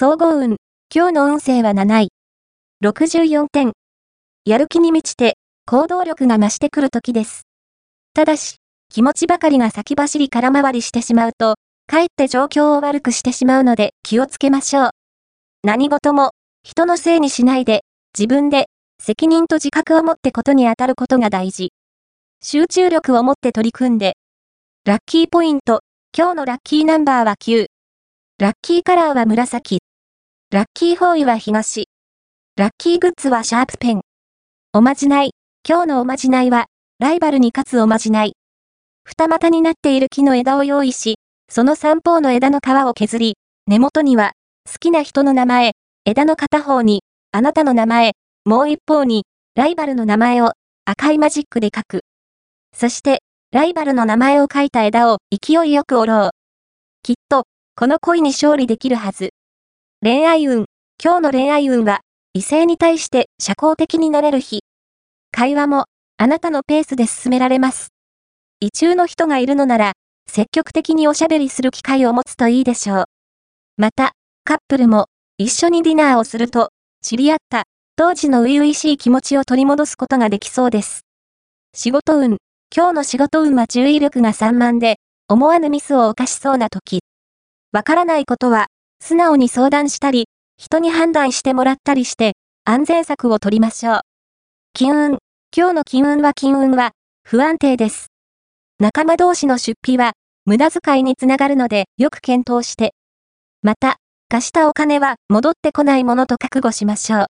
総合運。今日の運勢は7位。64点。やる気に満ちて、行動力が増してくる時です。ただし、気持ちばかりが先走り空回りしてしまうと、かえって状況を悪くしてしまうので気をつけましょう。何事も、人のせいにしないで、自分で、責任と自覚を持ってことに当たることが大事。集中力を持って取り組んで。ラッキーポイント。今日のラッキーナンバーは9。ラッキーカラーは紫。ラッキーフォーイは東。ラッキーグッズはシャープペン。おまじない。今日のおまじないは、ライバルに勝つおまじない。二股になっている木の枝を用意し、その三方の枝の皮を削り、根元には、好きな人の名前、枝の片方に、あなたの名前、もう一方に、ライバルの名前を赤いマジックで書く。そして、ライバルの名前を書いた枝を勢いよく折ろう。きっと、この恋に勝利できるはず。恋愛運。今日の恋愛運は、異性に対して社交的になれる日。会話も、あなたのペースで進められます。異中の人がいるのなら、積極的におしゃべりする機会を持つといいでしょう。また、カップルも、一緒にディナーをすると、知り合った、当時の初々しい気持ちを取り戻すことができそうです。仕事運。今日の仕事運は注意力が散漫で、思わぬミスを犯しそうな時。わからないことは、素直に相談したり、人に判断してもらったりして、安全策を取りましょう。金運。今日の金運は金運は、不安定です。仲間同士の出費は、無駄遣いにつながるので、よく検討して。また、貸したお金は戻ってこないものと覚悟しましょう。